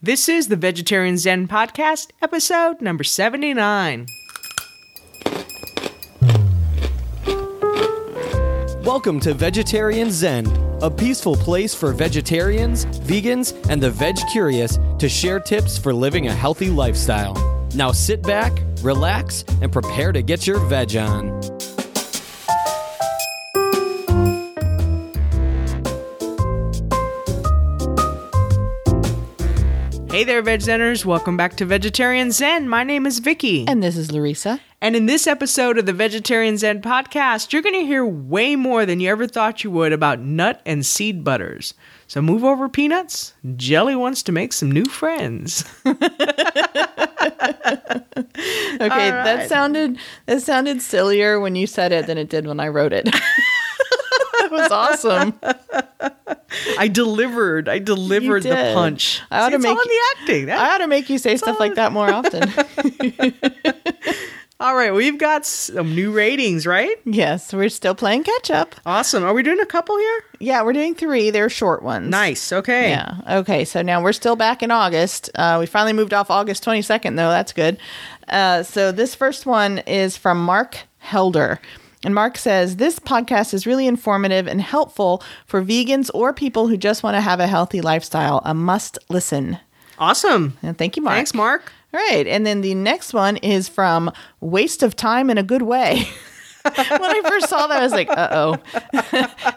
This is the Vegetarian Zen Podcast, episode number 79. Welcome to Vegetarian Zen, a peaceful place for vegetarians, vegans, and the veg curious to share tips for living a healthy lifestyle. Now sit back, relax, and prepare to get your veg on. Hey there, Veg Zeners. Welcome back to Vegetarian Zen. My name is Vicky. And this is Larissa. And in this episode of the Vegetarian Zen podcast, you're going to hear way more than you ever thought you would about nut and seed butters. So move over, peanuts. Jelly wants to make some new friends. Okay, that sounded that sounded sillier when you said it than it did when I wrote it. that was awesome. I delivered. I delivered the punch. I ought See, to make- all in the acting. That- I ought to make you say stuff like that more often. all right, we've got some new ratings, right? yes, we're still playing catch up. Awesome. Are we doing a couple here? Yeah, we're doing three. They're short ones. Nice. Okay. Yeah. Okay. So now we're still back in August. Uh, we finally moved off August 22nd, though. That's good. Uh, so this first one is from Mark Helder. And Mark says, This podcast is really informative and helpful for vegans or people who just want to have a healthy lifestyle. A must listen. Awesome. And thank you, Mark. Thanks, Mark. All right. And then the next one is from Waste of Time in a Good Way. when I first saw that, I was like, uh oh,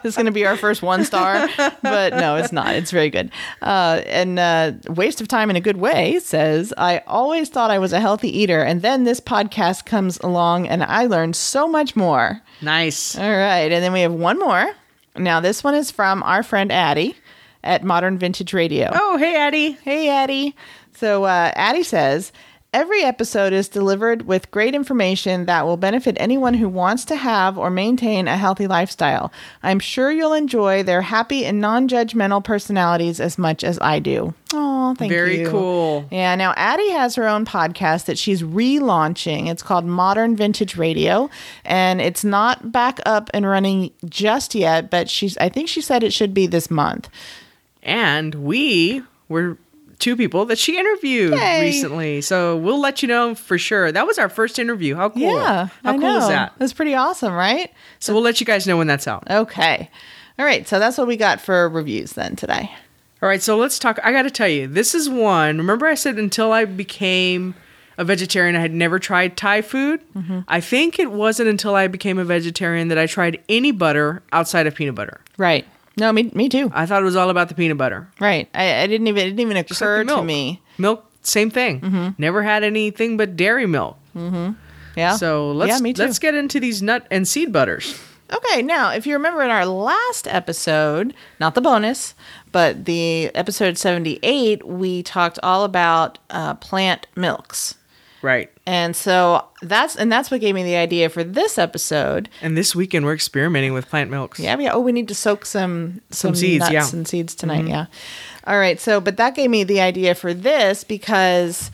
this is going to be our first one star. But no, it's not. It's very good. Uh, and uh, Waste of Time in a Good Way says, I always thought I was a healthy eater. And then this podcast comes along and I learned so much more. Nice. All right. And then we have one more. Now, this one is from our friend Addie at Modern Vintage Radio. Oh, hey, Addie. Hey, Addie. So, uh, Addie says, Every episode is delivered with great information that will benefit anyone who wants to have or maintain a healthy lifestyle. I'm sure you'll enjoy their happy and non judgmental personalities as much as I do. Oh, thank Very you. Very cool. Yeah, now Addie has her own podcast that she's relaunching. It's called Modern Vintage Radio, and it's not back up and running just yet, but she's I think she said it should be this month. And we were two people that she interviewed Yay. recently. So we'll let you know for sure. That was our first interview. How cool. Yeah, How I cool know. is that? That's pretty awesome, right? So we'll let you guys know when that's out. Okay. All right, so that's what we got for reviews then today. All right, so let's talk. I got to tell you, this is one. Remember, I said until I became a vegetarian, I had never tried Thai food. Mm-hmm. I think it wasn't until I became a vegetarian that I tried any butter outside of peanut butter. Right. No, me me too. I thought it was all about the peanut butter. Right. I, I didn't even it didn't even Just like occur to milk. me. Milk, same thing. Mm-hmm. Never had anything but dairy milk. Yeah. So let's yeah, let's get into these nut and seed butters. Okay, now if you remember in our last episode, not the bonus, but the episode seventy eight, we talked all about uh, plant milks. Right. And so that's and that's what gave me the idea for this episode. And this weekend we're experimenting with plant milks. Yeah, yeah. Oh, we need to soak some some, seeds, nuts yeah. Mm-hmm. and seeds tonight. Yeah. All right. So, but that gave me the idea for this because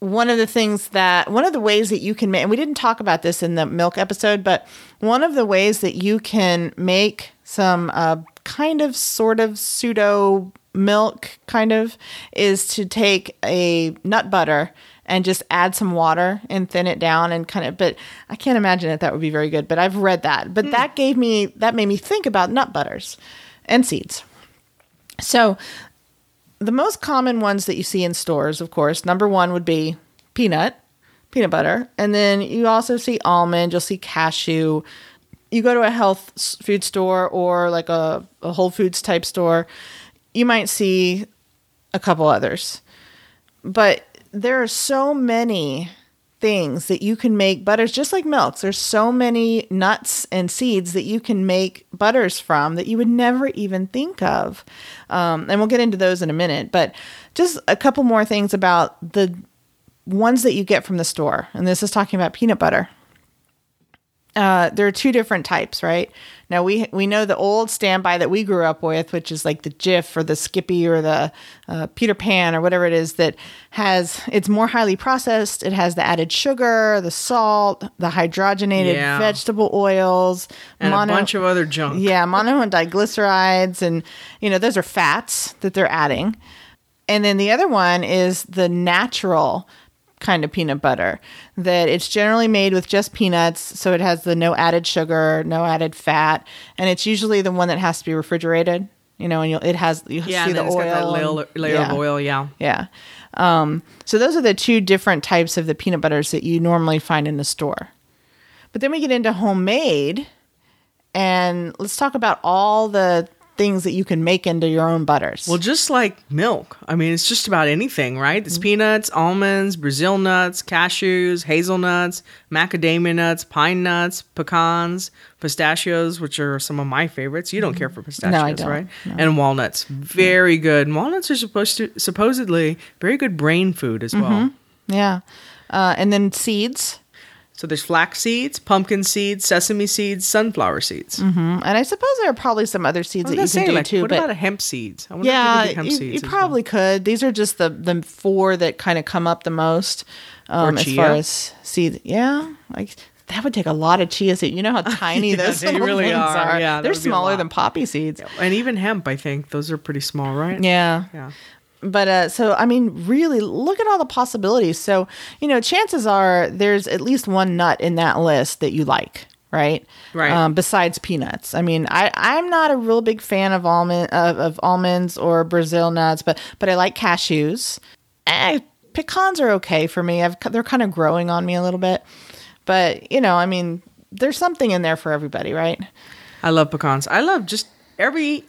one of the things that one of the ways that you can make, and we didn't talk about this in the milk episode, but one of the ways that you can make some uh, kind of sort of pseudo milk kind of is to take a nut butter and just add some water and thin it down and kind of but i can't imagine that that would be very good but i've read that. But hmm. that gave me that made me think about nut butters and seeds. So the most common ones that you see in stores of course number one would be peanut peanut butter and then you also see almond you'll see cashew. You go to a health food store or like a, a whole foods type store you might see a couple others. But there are so many things that you can make butters just like milks there's so many nuts and seeds that you can make butters from that you would never even think of. Um, and we'll get into those in a minute but just a couple more things about the ones that you get from the store. And this is talking about peanut butter uh, there are two different types, right? Now we we know the old standby that we grew up with, which is like the Jif or the Skippy or the uh, Peter Pan or whatever it is that has it's more highly processed. It has the added sugar, the salt, the hydrogenated Yeah. vegetable oils, And a bunch of other junk. yeah, mono and diglycerides, and you know those are fats that they're adding. And then the other one is the natural kind of peanut butter that it's generally made with just peanuts so it has the no added sugar no added fat and it's usually the one that has to be refrigerated you know and you'll, it has you Yeah, see the oil got that layer, layer yeah. of oil. Yeah. yeah um, so those are the two different types of the peanut butters that you normally find in the store but then we get into homemade and let's talk about all the things that you can make into your own butters Well, just like milk. I mean, it's just about anything, right? Mm-hmm. It's peanuts, almonds, Brazil nuts, cashews, hazelnuts, macadamia nuts, pine nuts, pecans, pistachios, which are some of my favorites. You don't care for pistachios, don't. right? No. And walnuts. Very good. And walnuts are supposed to supposedly very good brain food as well. Mm-hmm. yeah uh, and then seeds So there's flax seeds, pumpkin seeds, sesame seeds, sunflower seeds. Mm, And I suppose there are probably some other seeds that you can do like, too. what but about hemp seeds? I wonder if yeah, you, hemp you, seeds you as well. probably could. These are just the the four that kind of come up the most um, as far as seeds. Yeah, like that would take a lot of chia seeds. You know how tiny Yeah, those they really are. are. Yeah, they're would be a smaller than poppy seeds. and even hemp, I think those are pretty small, right? Yeah. Yeah. But uh, so I mean, really look at all the possibilities. So you know, chances are there's at least one nut in that list that you like, right? Right. Um, besides peanuts, I mean, I I'm not a real big fan of almond of, of almonds or Brazil nuts, but but I like cashews. Eh, pecans are okay for me. I've they're kind of growing on me a little bit, but you know, I mean, there's something in there for everybody, right? I love pecans. I love just every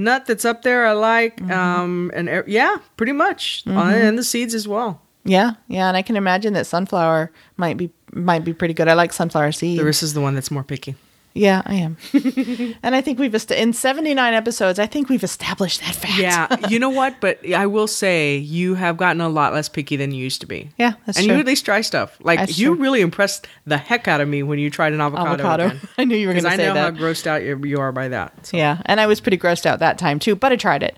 nut that's up there. I like, Mm-hmm. um, and yeah, pretty much, Uh, and the seeds as well. Yeah, yeah, and I can imagine that sunflower might be might be pretty good. I like sunflower seeds. This is the one that's more picky. Yeah, I am. and I think we've est- in 79 episodes, I think we've established that fact. Yeah, you know what? But I will say you have gotten a lot less picky than you used to be. Yeah, that's and true. you at least try stuff. Like That's you true. really impressed the heck out of me when you tried an avocado. Avocado. again. I knew you were 'Cause gonna say I know that. how grossed out you, you are by that. So. Yeah, and I was pretty grossed out that time too, but I tried it.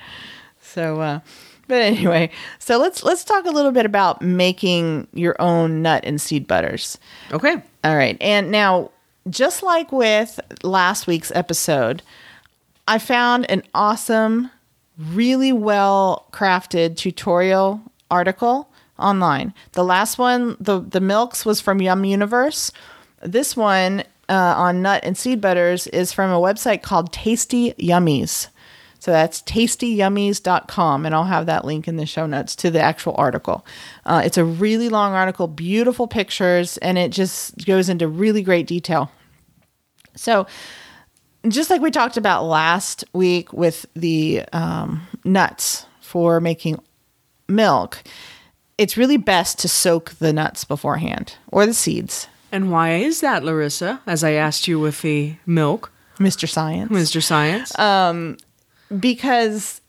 So uh but anyway, so let's let's talk a little bit about making your own nut and seed butters. Okay. All right. And now, just like with last week's episode, I found an awesome, really well crafted tutorial article online. The last one, the, the milks, was from Yum Universe. This one uh, on nut and seed butters is from a website called Tasty Yummies. So that's tastyyummies.com, and I'll have that link in the show notes to the actual article. Uh, it's a really long article, beautiful pictures, and it just goes into really great detail. So, just like we talked about last week with the um, nuts for making milk, it's really best to soak the nuts beforehand or the seeds, And why is that, Larissa? As I asked you with the milk, Mr. Science. Mr. Science. Uh, because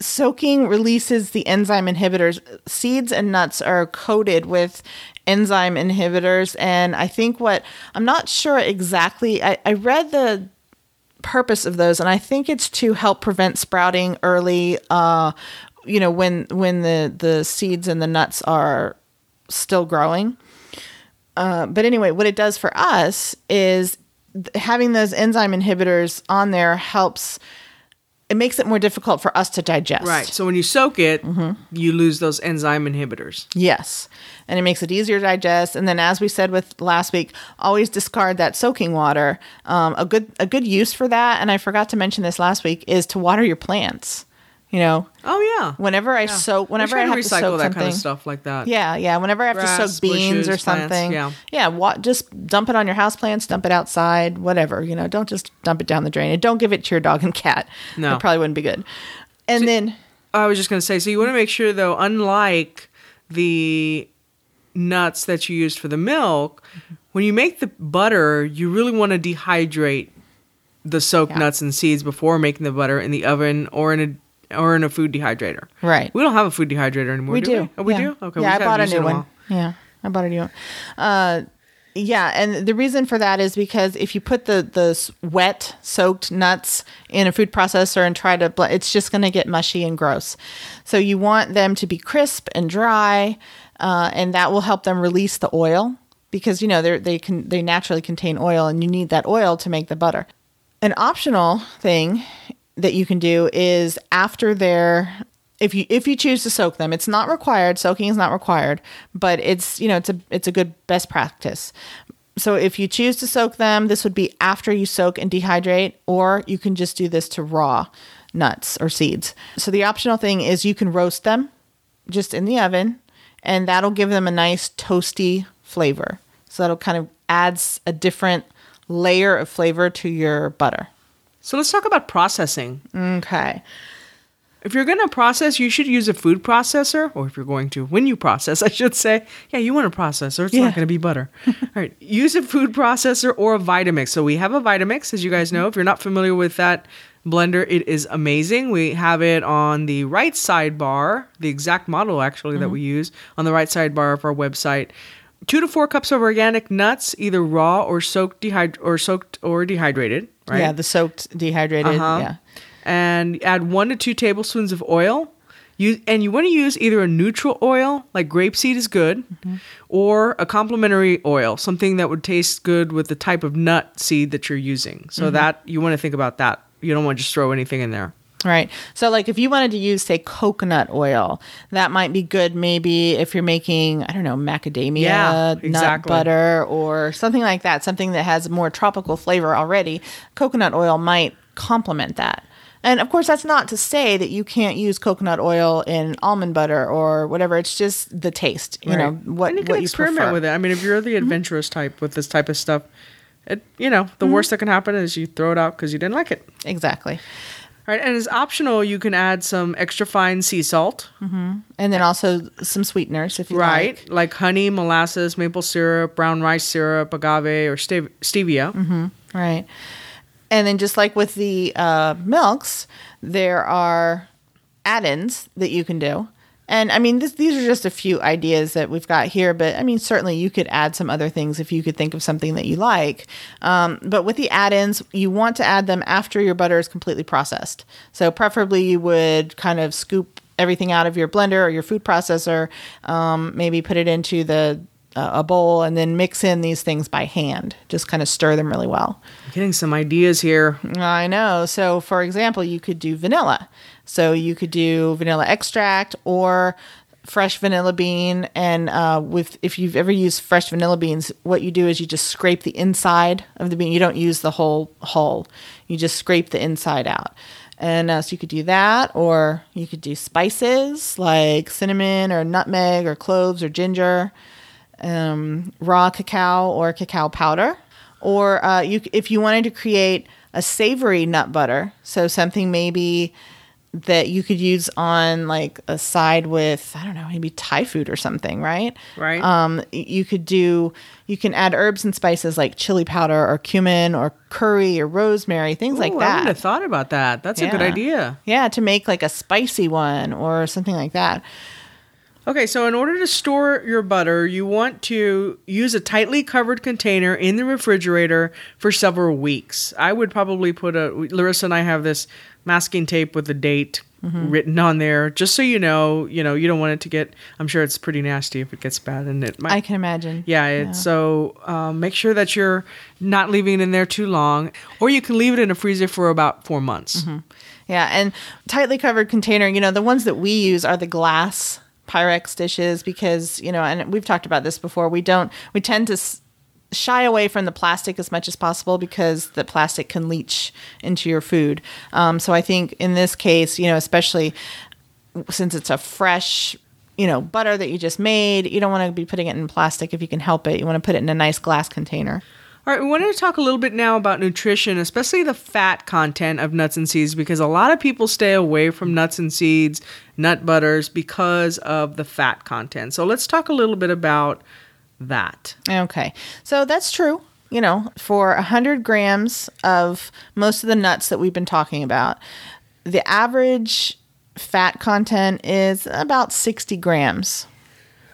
soaking releases the enzyme inhibitors. Seeds and nuts are coated with enzyme inhibitors. And I think what I'm not sure exactly, I, I read the purpose of those and I think it's to help prevent sprouting early uh you know when when the the seeds and the nuts are still growing uh, but anyway what it does for us is having those enzyme inhibitors on there helps it makes it more difficult for us to digest right. So when you soak it, Mm-hmm. you lose those enzyme inhibitors. Yes. And it makes it easier to digest. And then, as we said with last week, always discard that soaking water. Um, a good a good use for that, and I forgot to mention this last week, is to water your plants. You know, Oh yeah. whenever I soak, whenever I to have recycle to soak that something, kind of stuff like that. yeah, yeah. Whenever I have to soak beans bushes, or plants, something, yeah. yeah, wa- just dump it on your house plants, dump it outside, whatever. You know, don't just dump it down the drain, and don't give it to your dog and cat. No. that probably wouldn't be good. And then, oh, I was just going to say, so you want to make sure, though, unlike the nuts that you used for the milk, when you make the butter, you really want to dehydrate the soaked Yeah. nuts and seeds before making the butter in the oven or in a or in a food dehydrator. Right. We don't have a food dehydrator anymore. we do. We? Oh, we yeah. do. Okay. Yeah, we I bought a haven't used it new one. Yeah, I bought a new one. Uh, yeah, and the reason for that is because if you put the the wet soaked nuts in a food processor and try to, bl- it's just going to get mushy and gross. So you want them to be crisp and dry, uh, and that will help them release the oil because you know they they can they naturally contain oil, and you need that oil to make the butter. An optional thing that you can do is after they're if you if you choose to soak them it's not required soaking is not required but it's you know it's a it's a good best practice. So if you choose to soak them this would be after you soak and dehydrate or you can just do this to raw nuts or seeds. So the optional thing is you can roast them just in the oven and that'll give them a nice toasty flavor. So that'll kind of adds a different layer of flavor to your butter So let's talk about processing. okay If you're going to process, you should use a food processor, or if you're going to, when you process, I should say, yeah, you want a processor. It's Yeah. not going to be butter. All right, use a food processor or a Vitamix. So we have a Vitamix, as you guys know. If you're not familiar with that blender, it is amazing. We have it on the right sidebar, the exact model actually that we mm-hmm. use on the right sidebar of our website. Two to four cups of organic nuts, either raw or soaked, dehyd- or soaked or dehydrated. Right? yeah the soaked dehydrated Uh-huh. yeah And add one to two tablespoons of oil. You and you want to use either a neutral oil, like grapeseed is good, or a complementary oil, something that would taste good with the type of nut seed that you're using. So that you want to think about that. You don't want to just throw anything in there. Right. So, like, if you wanted to use, say, coconut oil, that might be good. Maybe if you're making, I don't know, macadamia Yeah, nut exactly. butter or something like that, something that has more tropical flavor already. Coconut oil might complement that. And of course, that's not to say that you can't use coconut oil in almond butter or whatever. It's just the taste, you know, what, and you what can you experiment prefer. Mm-hmm. with it. I mean, if you're the adventurous type with this type of stuff, it you know the Mm-hmm. worst that can happen is you throw it out because you didn't like it. Exactly. All right, and as optional, you can add some extra fine sea salt. And then also some sweeteners if you Right, like. like honey, molasses, maple syrup, brown rice syrup, agave, or stev- stevia. Mm-hmm. Right. And then just like with the uh, milks, there are add-ins that you can do. And I mean, this, these are just a few ideas that we've got here, but I mean, certainly you could add some other things if you could think of something that you like. Um, but with the add ins, you want to add them after your butter is completely processed. So, preferably, you would kind of scoop everything out of your blender or your food processor, um, maybe put it into the uh, a bowl and then mix in these things by hand. Just kind of stir them really well. Getting some ideas here. I know. So, for example, you could do vanilla. So, you could do vanilla extract or fresh vanilla bean. And uh, with if you've ever used fresh vanilla beans, what you do is you just scrape the inside of the bean. You don't use the whole hull. You just scrape the inside out. And uh, so you could do that, or you could do spices like cinnamon or nutmeg or cloves or ginger um, raw cacao or cacao powder, or uh, you if you wanted to create a savory nut butter, so something maybe that you could use on like a side with I don't know maybe Thai food or something, right? Right. Um, you could do you can add herbs and spices like chili powder or cumin or curry or rosemary, things like that. I wouldn't have thought about that. That's a good idea. Yeah, to make like a spicy one or something like that. Okay, so in order to store your butter, you want to use a tightly covered container in the refrigerator for several weeks. I would probably put a Larissa and I have this masking tape with the date Mm-hmm. written on there, just so you know. You know, you don't want it to get. I'm sure it's pretty nasty if it gets bad, and it might. I can imagine. yeah, it's so um, make sure that you're not leaving it in there too long, or you can leave it in a freezer for about four months. Mm-hmm. Yeah, and tightly covered container, you know, the ones that we use are the glass Pyrex dishes because, you know, and we've talked about this before. We don't, we tend to shy away from the plastic as much as possible because the plastic can leach into your food. Um, so I think in this case, you know, especially since it's a fresh, you know, butter that you just made, you don't want to be putting it in plastic if you can help it. You want to put it in a nice glass container. All right, we wanted to talk a little bit now about nutrition, especially the fat content of nuts and seeds, because a lot of people stay away from nuts and seeds, nut butters, because of the fat content. So let's talk a little bit about that. Okay. So that's true. You know, for 100 grams of most of the nuts that we've been talking about, the average fat content is about 60 grams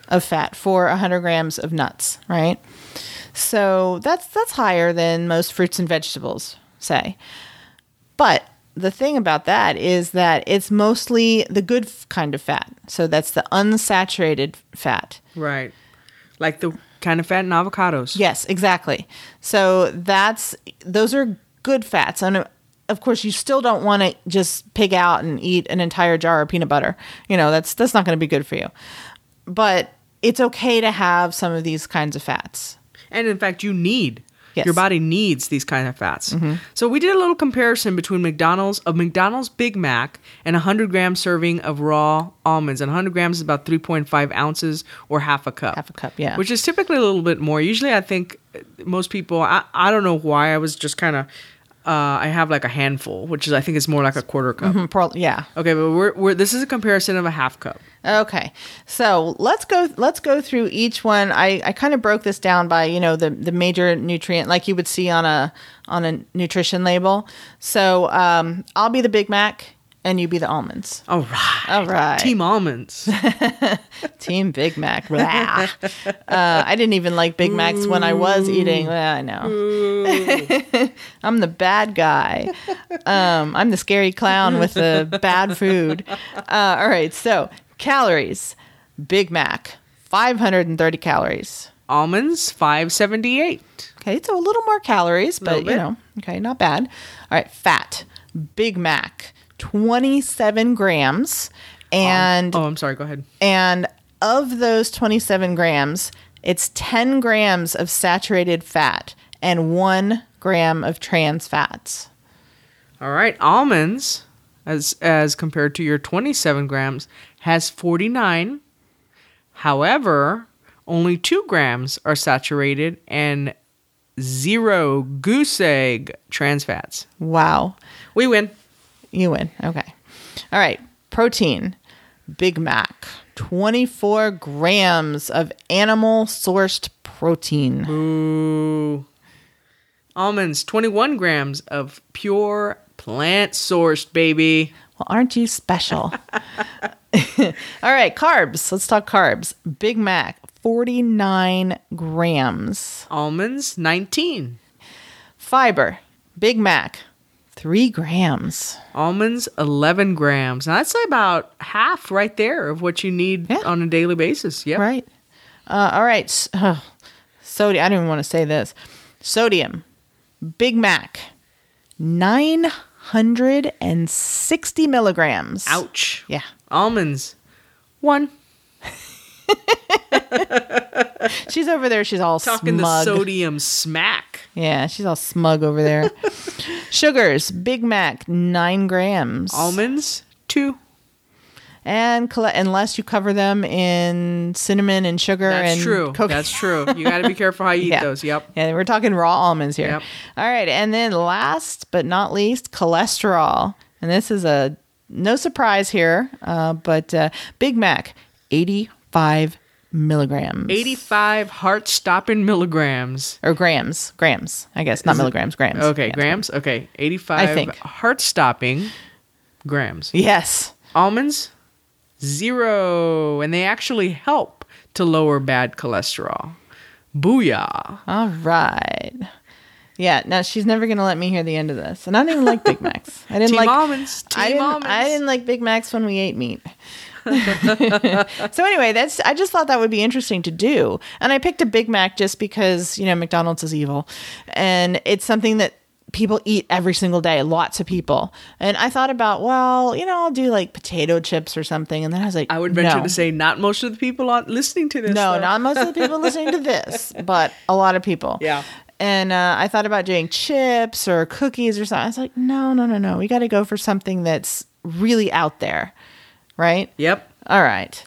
of fat for 100 grams of nuts, right? So that's that's higher than most fruits and vegetables, say. But the thing about that is that it's mostly the good kind of fat. So that's the unsaturated fat. Right. Like the kind of fat in avocados. Yes, exactly. So that's those are good fats, and of course, you still don't want to just pig out and eat an entire jar of peanut butter. You know, that's that's not going to be good for you. But it's okay to have some of these kinds of fats. And in fact, you need Yes. your body needs these kind of fats. Mm-hmm. So we did a little comparison between McDonald's a McDonald's Big Mac and a hundred gram serving of raw almonds. And 100 grams is about 3.5 ounces or half a cup. Half a cup, yeah. Which is typically a little bit more. Usually, I think most people. I, I don't know why. I was just kind of. Uh, I have like a handful, which is I think is more like a quarter cup. Mm, pro- Yeah. Okay, but we're, we're this is a comparison of a half cup. Okay. So let's go let's go through each one. I, I kind of broke this down by, you know, the, the major nutrient like you would see on a on a nutrition label. So um, I'll be the Big Mac and you be the almonds. All right. All right. Team almonds. Team Big Mac. Uh, I didn't even like Big Macs when I was eating. Well, I know. I'm the bad guy. Um, I'm the scary clown with the bad food. Uh, all right. So calories. Big Mac, 530 calories. almonds 578. Okay, so a little more calories, but you know, okay, not bad. All right, fat. Big Mac, 27 grams. And Oh, I'm sorry. Go ahead. And of those 27 grams, it's 10 grams of saturated fat and one gram of trans fats. All right, almonds, as as compared to your 27 grams, has 49. However, only two grams are saturated and zero goose egg trans fats. Wow. We win. You win. Okay. All right. Protein. Big Mac. 24 grams of animal sourced protein. Ooh. Almonds, 21 grams of pure plant sourced, baby. Well, aren't you special? All right. Carbs. Let's talk carbs. Big Mac. 49 grams. Almonds, 19. Fiber. Big Mac. Three grams. Almonds, 11 grams. Now, that's about half right there of what you need Yeah. on a daily basis. Yep. Right. Uh, all right. Oh, sodium. I don't even want to say this. Sodium. Big Mac. 960 milligrams. Ouch. Yeah. Almonds, one. She's over there. She's all Talking smug. the sodium smack. yeah, she's all smug over there. Sugars. Big Mac. Nine grams. Almonds, two. and colle- unless you cover them in cinnamon and sugar That's and true. cocoa. That's true. You got to be careful how you eat those. Yep. Yeah, we're talking raw almonds here. Yep. All right, and then last but not least, cholesterol, and this is a no surprise here, uh, but uh, Big Mac, eighty-five milligrams, 85 heart stopping milligrams. or grams, grams, I guess, not milligrams, grams. Okay, Yeah. grams. Okay, 85 I think. heart stopping grams. Yes. Almonds, zero. And they actually help to lower bad cholesterol. Booyah. All right. Yeah. Now she's never gonna let me hear the end of this, and I didn't even like Big Macs. I didn't Team like almonds. Team I didn't, almonds. I didn't like Big Macs when we ate meat. so anyway, that's I just thought that would be interesting to do. And I picked a Big Mac just because, you know, McDonald's is evil. And it's something that people eat every single day, lots of people. And I thought about, well, you know, I'll do like potato chips or something. And then I was like, I would venture no. to say not most of the people on listening to this. No, though. not most of the people listening to this, but a lot of people. Yeah. And uh, I thought about doing chips or cookies or something. I was like, no, no, no, no. We got to go for something that's really out there, right? Yep. All right.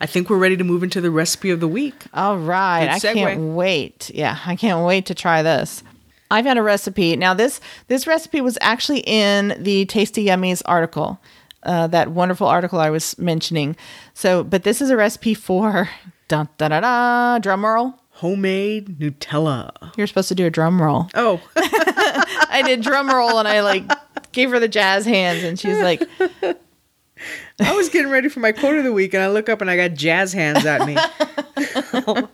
I think we're ready to move into the recipe of the week. All right. I can't wait. Yeah, I can't wait to try this. I found a recipe. Now this this recipe was actually in the Tasty Yummies article, uh, that wonderful article I was mentioning. So, but this is a recipe for dun da da da drum roll. Homemade Nutella. You're supposed to do a drum roll. Oh, I did drum roll and I like gave her the jazz hands and she's like, I was getting ready for my quote of the week, and I look up and I got jazz hands at me.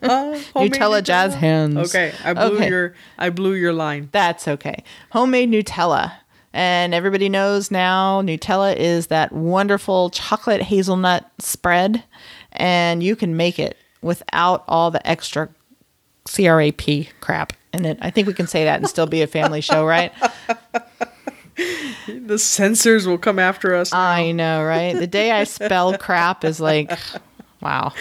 Oh, homemade Nutella jazz hands. Okay, I blew Okay. your I blew your line. That's okay. Homemade Nutella. And everybody knows now Nutella is that wonderful chocolate hazelnut spread. And you can make it without all the extra CRAP crap in it. I think we can say that and still be a family show, right? The censors will come after us. I know, right? The day I spell crap is like, wow.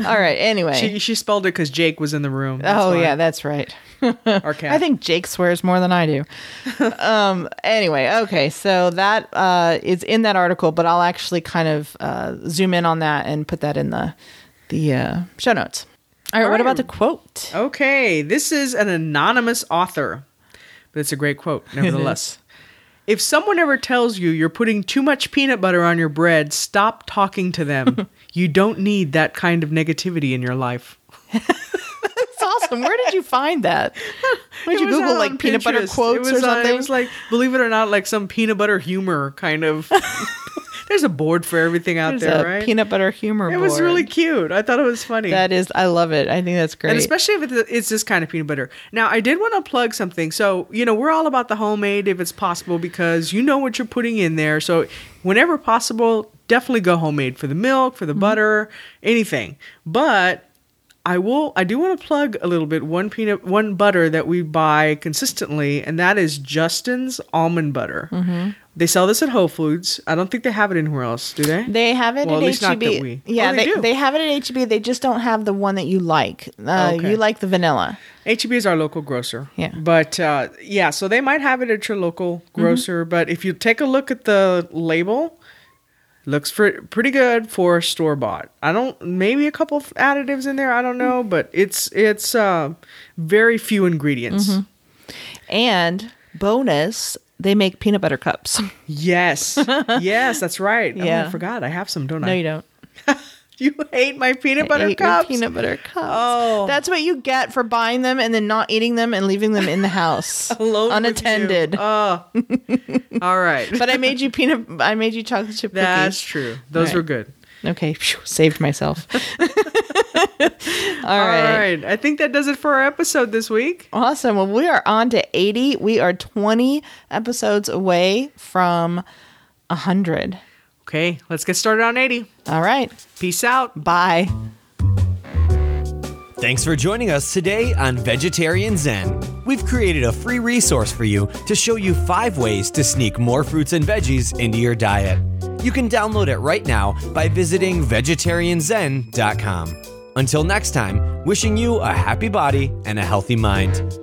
All right. Anyway. she, she spelled it because Jake was in the room. That's oh why. yeah, that's right. Our cat. I think Jake swears more than I do. um, anyway, okay, so that uh, is in that article, but I'll actually kind of uh, zoom in on that and put that in the the uh, show notes. All right, All what right. about the quote? Okay, this is an anonymous author, but it's a great quote, nevertheless. If someone ever tells you you're putting too much peanut butter on your bread, stop talking to them. you don't need that kind of negativity in your life. It's awesome. Where did you find that? Did you Google on like peanut butter quotes or on- something? it was like, believe it or not, like some peanut butter humor kind of. There's a board for everything out There's there, a right? peanut butter humor. it was really cute. I thought it was funny. That is, I love it. I think that's great. And especially if it's, it's this kind of peanut butter. Now, I did want to plug something. So, you know, we're all about the homemade if it's possible because you know what you're putting in there. So, whenever possible, definitely go homemade for the milk, for the mm-hmm. butter, anything. But I will I do want to plug a little bit one peanut one butter that we buy consistently and that is Justin's almond butter. Mm-hmm. They sell this at Whole Foods. I don't think they have it anywhere else, do they? They have it Well, at at HEB. Yeah, Oh, they they, do. they have it at HEB. They just don't have the one that you like. Uh, Okay. You like the vanilla. HEB is our local grocer. Yeah. But uh, yeah, so they might have it at your local Mm-hmm. grocer. But if you take a look at the label, looks for, pretty good for store bought. I don't maybe a couple of additives in there. I don't know, but it's it's uh, very few ingredients. Mm-hmm. And bonus, they make peanut butter cups. Yes, yes, that's right. Oh, I forgot. I have some, don't I? no, you don't. You hate my peanut butter your cups. peanut butter cups. Oh. That's what you get for buying them and then not eating them and leaving them in the house Alone unattended. Oh, all right. but I made you peanut. I made you chocolate chip cookies. That's true. Those Right. were good. Okay, phew, saved myself. All All right. right. I think that does it for our episode this week. Awesome. Well, we are on to 80. We are 20 episodes away from 100. Okay, let's get started on 80. All right. Peace out. Bye. Thanks for joining us today on Vegetarian Zen. We've created a free resource for you to show you five ways to sneak more fruits and veggies into your diet. You can download it right now by visiting vegetarianzen.com. Until next time, wishing you a happy body and a healthy mind.